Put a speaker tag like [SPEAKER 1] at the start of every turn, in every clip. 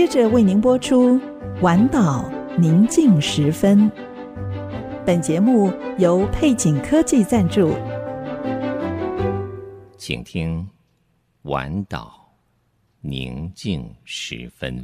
[SPEAKER 1] 接着为您播出《晚岛宁静时分》。本节目由配景科技赞助，
[SPEAKER 2] 请听《晚岛宁静时分》。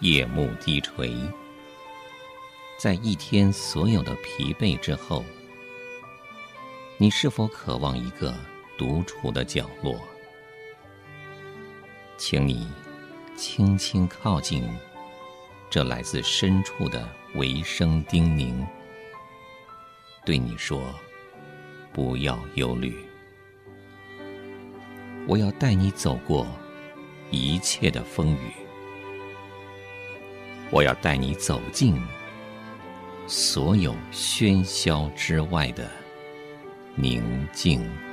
[SPEAKER 2] 夜幕低垂，在一天所有的疲惫之后，你是否渴望一个独处的角落？请你轻轻靠近这来自深处的微声叮咛，对你说：“不要忧虑，我要带你走过一切的风雨。”我要带你走进所有喧嚣之外的宁静。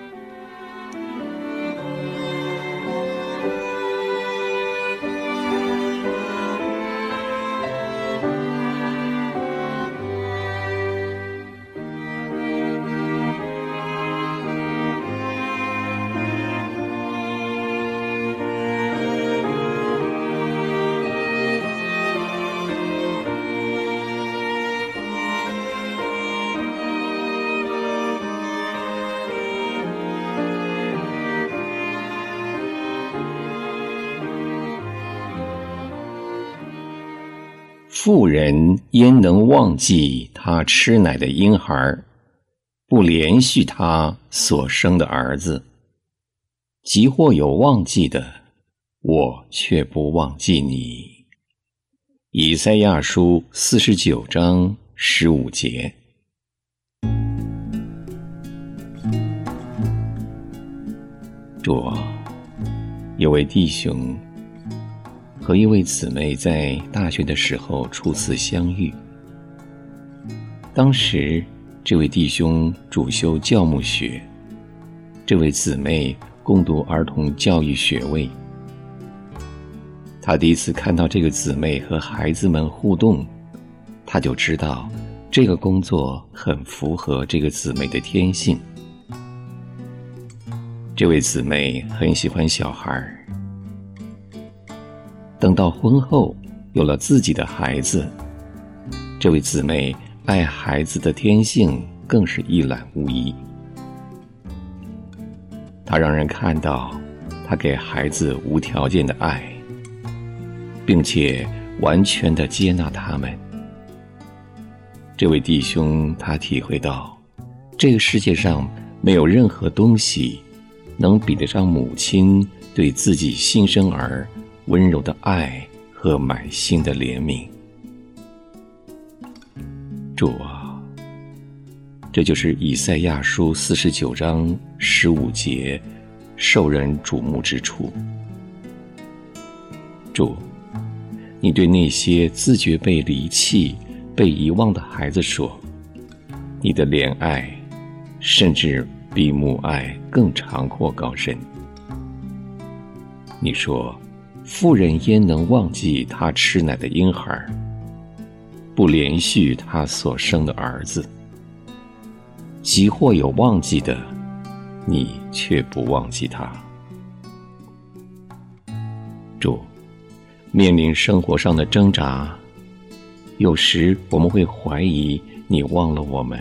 [SPEAKER 3] 妇人焉能忘记她吃奶的婴孩，不连续她所生的儿子？即或有忘记的，我却不忘记你。以赛亚书四十九章十五节。主啊，有位弟兄。和一位姊妹在大学的时候初次相遇。当时，这位弟兄主修教牧学，这位姊妹攻读儿童教育学位。他第一次看到这个姊妹和孩子们互动，他就知道这个工作很符合这个姊妹的天性。这位姊妹很喜欢小孩儿。等到婚后有了自己的孩子，这位姊妹爱孩子的天性更是一览无遗。她让人看到她给孩子无条件的爱，并且完全的接纳他们。这位弟兄他体会到，这个世界上没有任何东西能比得上母亲对自己新生儿温柔的爱和满心的怜悯，主啊，这就是以赛亚书四十九章十五节受人瞩目之处。主，你对那些自觉被离弃、被遗忘的孩子说：“你的怜爱，甚至比母爱更长阔高深。”你说。妇人焉能忘记她吃奶的婴孩，不连续她所生的儿子？即或有忘记的，你却不忘记他。主，面临生活上的挣扎，有时我们会怀疑你忘了我们，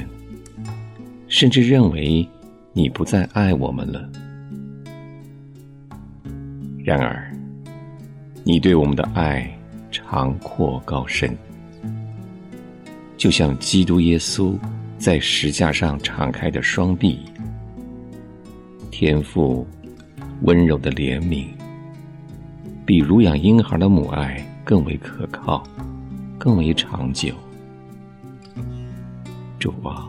[SPEAKER 3] 甚至认为你不再爱我们了。然而，你对我们的爱长阔高深，就像基督耶稣在石架上敞开的双臂，天父温柔的怜悯，比乳养婴孩的母爱更为可靠，更为长久。主啊，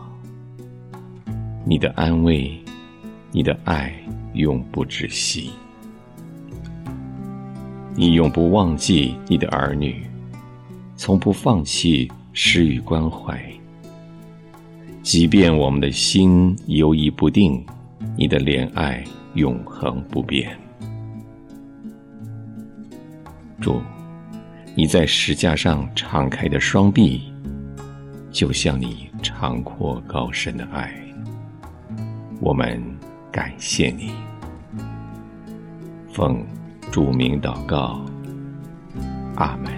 [SPEAKER 3] 你的安慰，你的爱永不止息。你永不忘记你的儿女，从不放弃施予关怀。即便我们的心犹疑不定，你的怜爱永恒不变。主，你在石架上敞开的双臂，就像你长阔高深的爱，我们感谢你。奉著名祷告，阿门。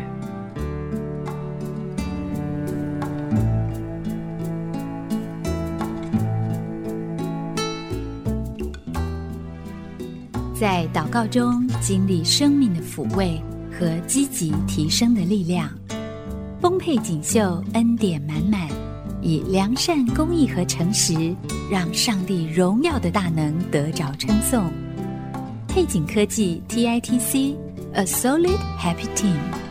[SPEAKER 4] 在祷告中经历生命的抚慰和积极提升的力量，丰沛锦绣恩典满满，以良善、公义和诚实，让上帝荣耀的大能得着称颂。配景科技 TITC，A Solid Happy Team。